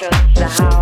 trust the house.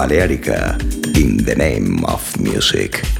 Balearica in the name of music.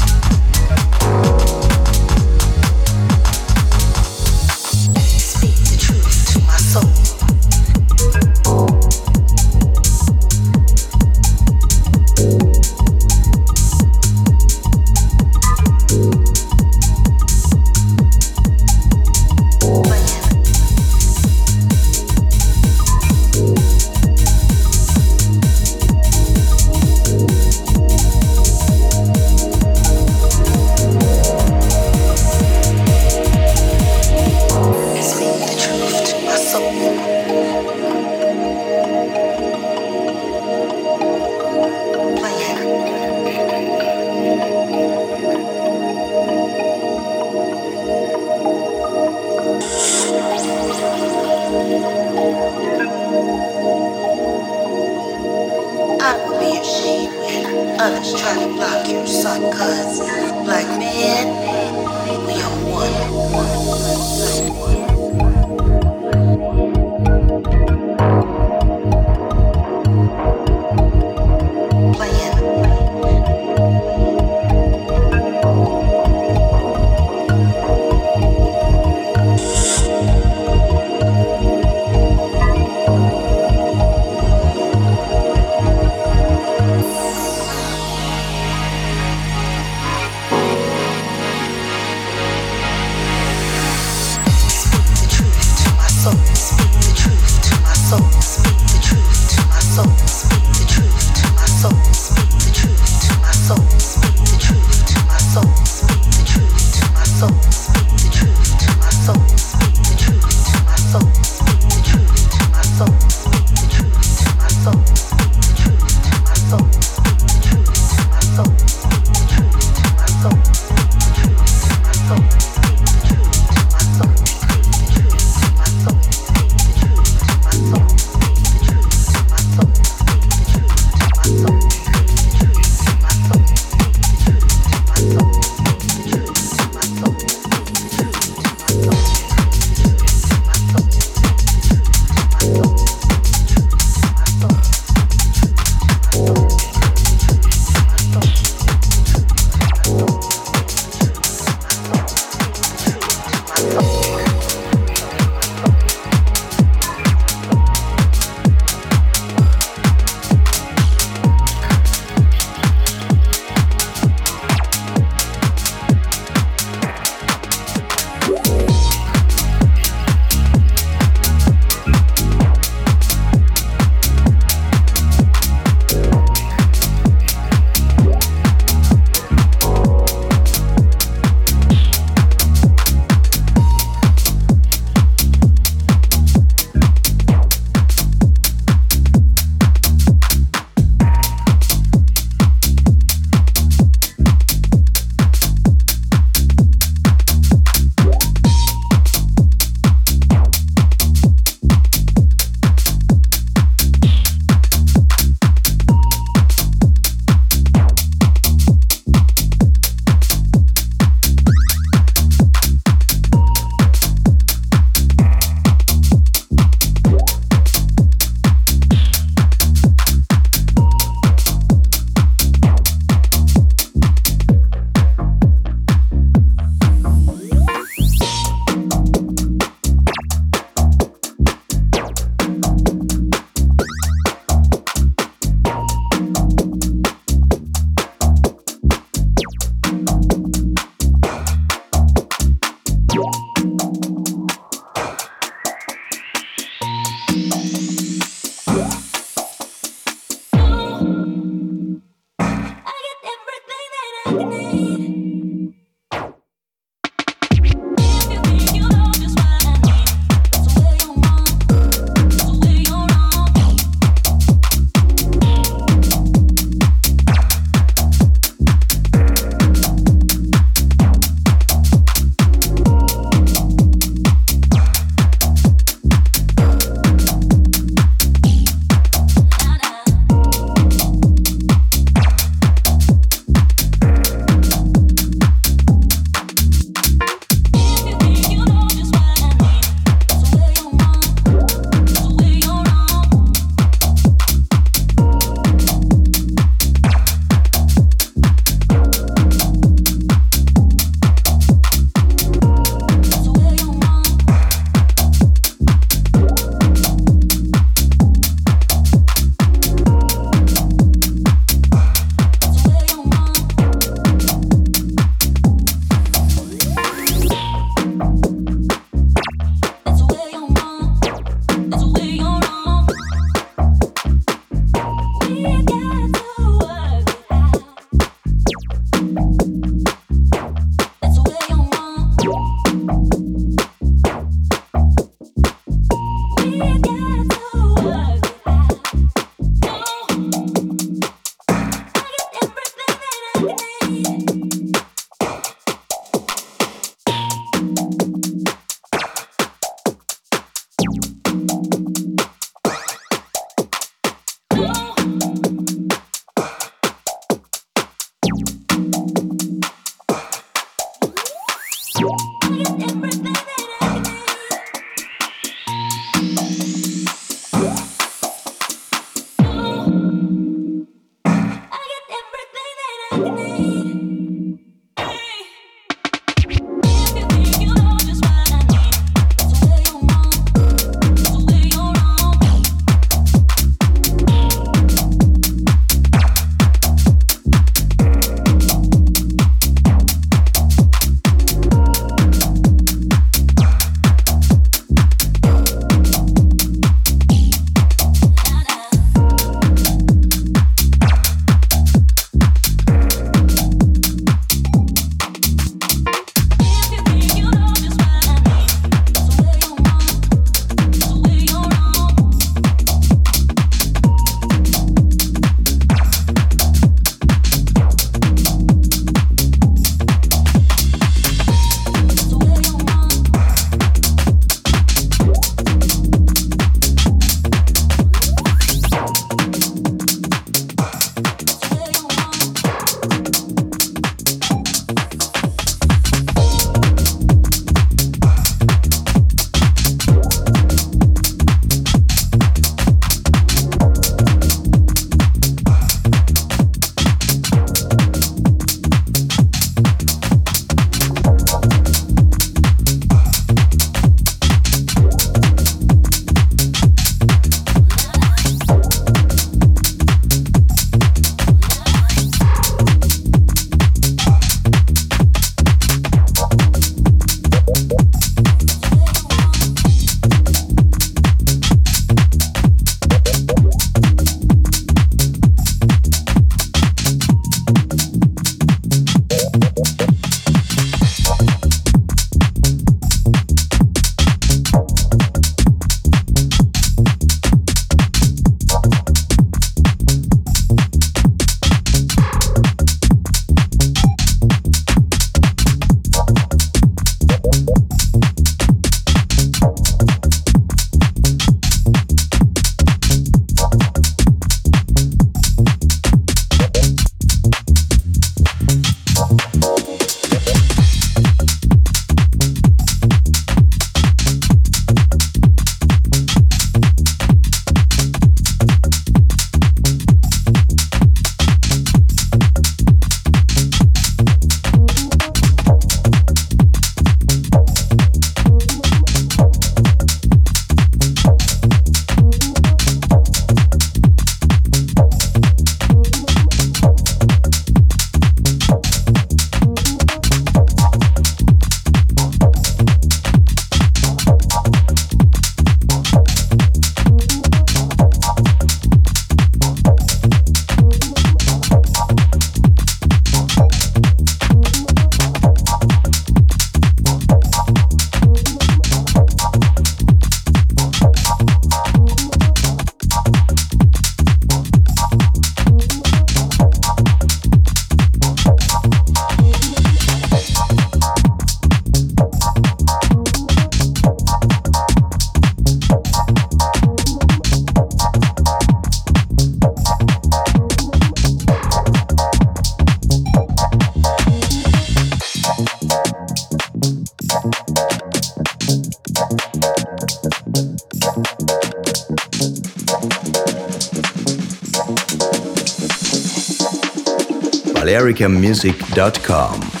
americamusic.com.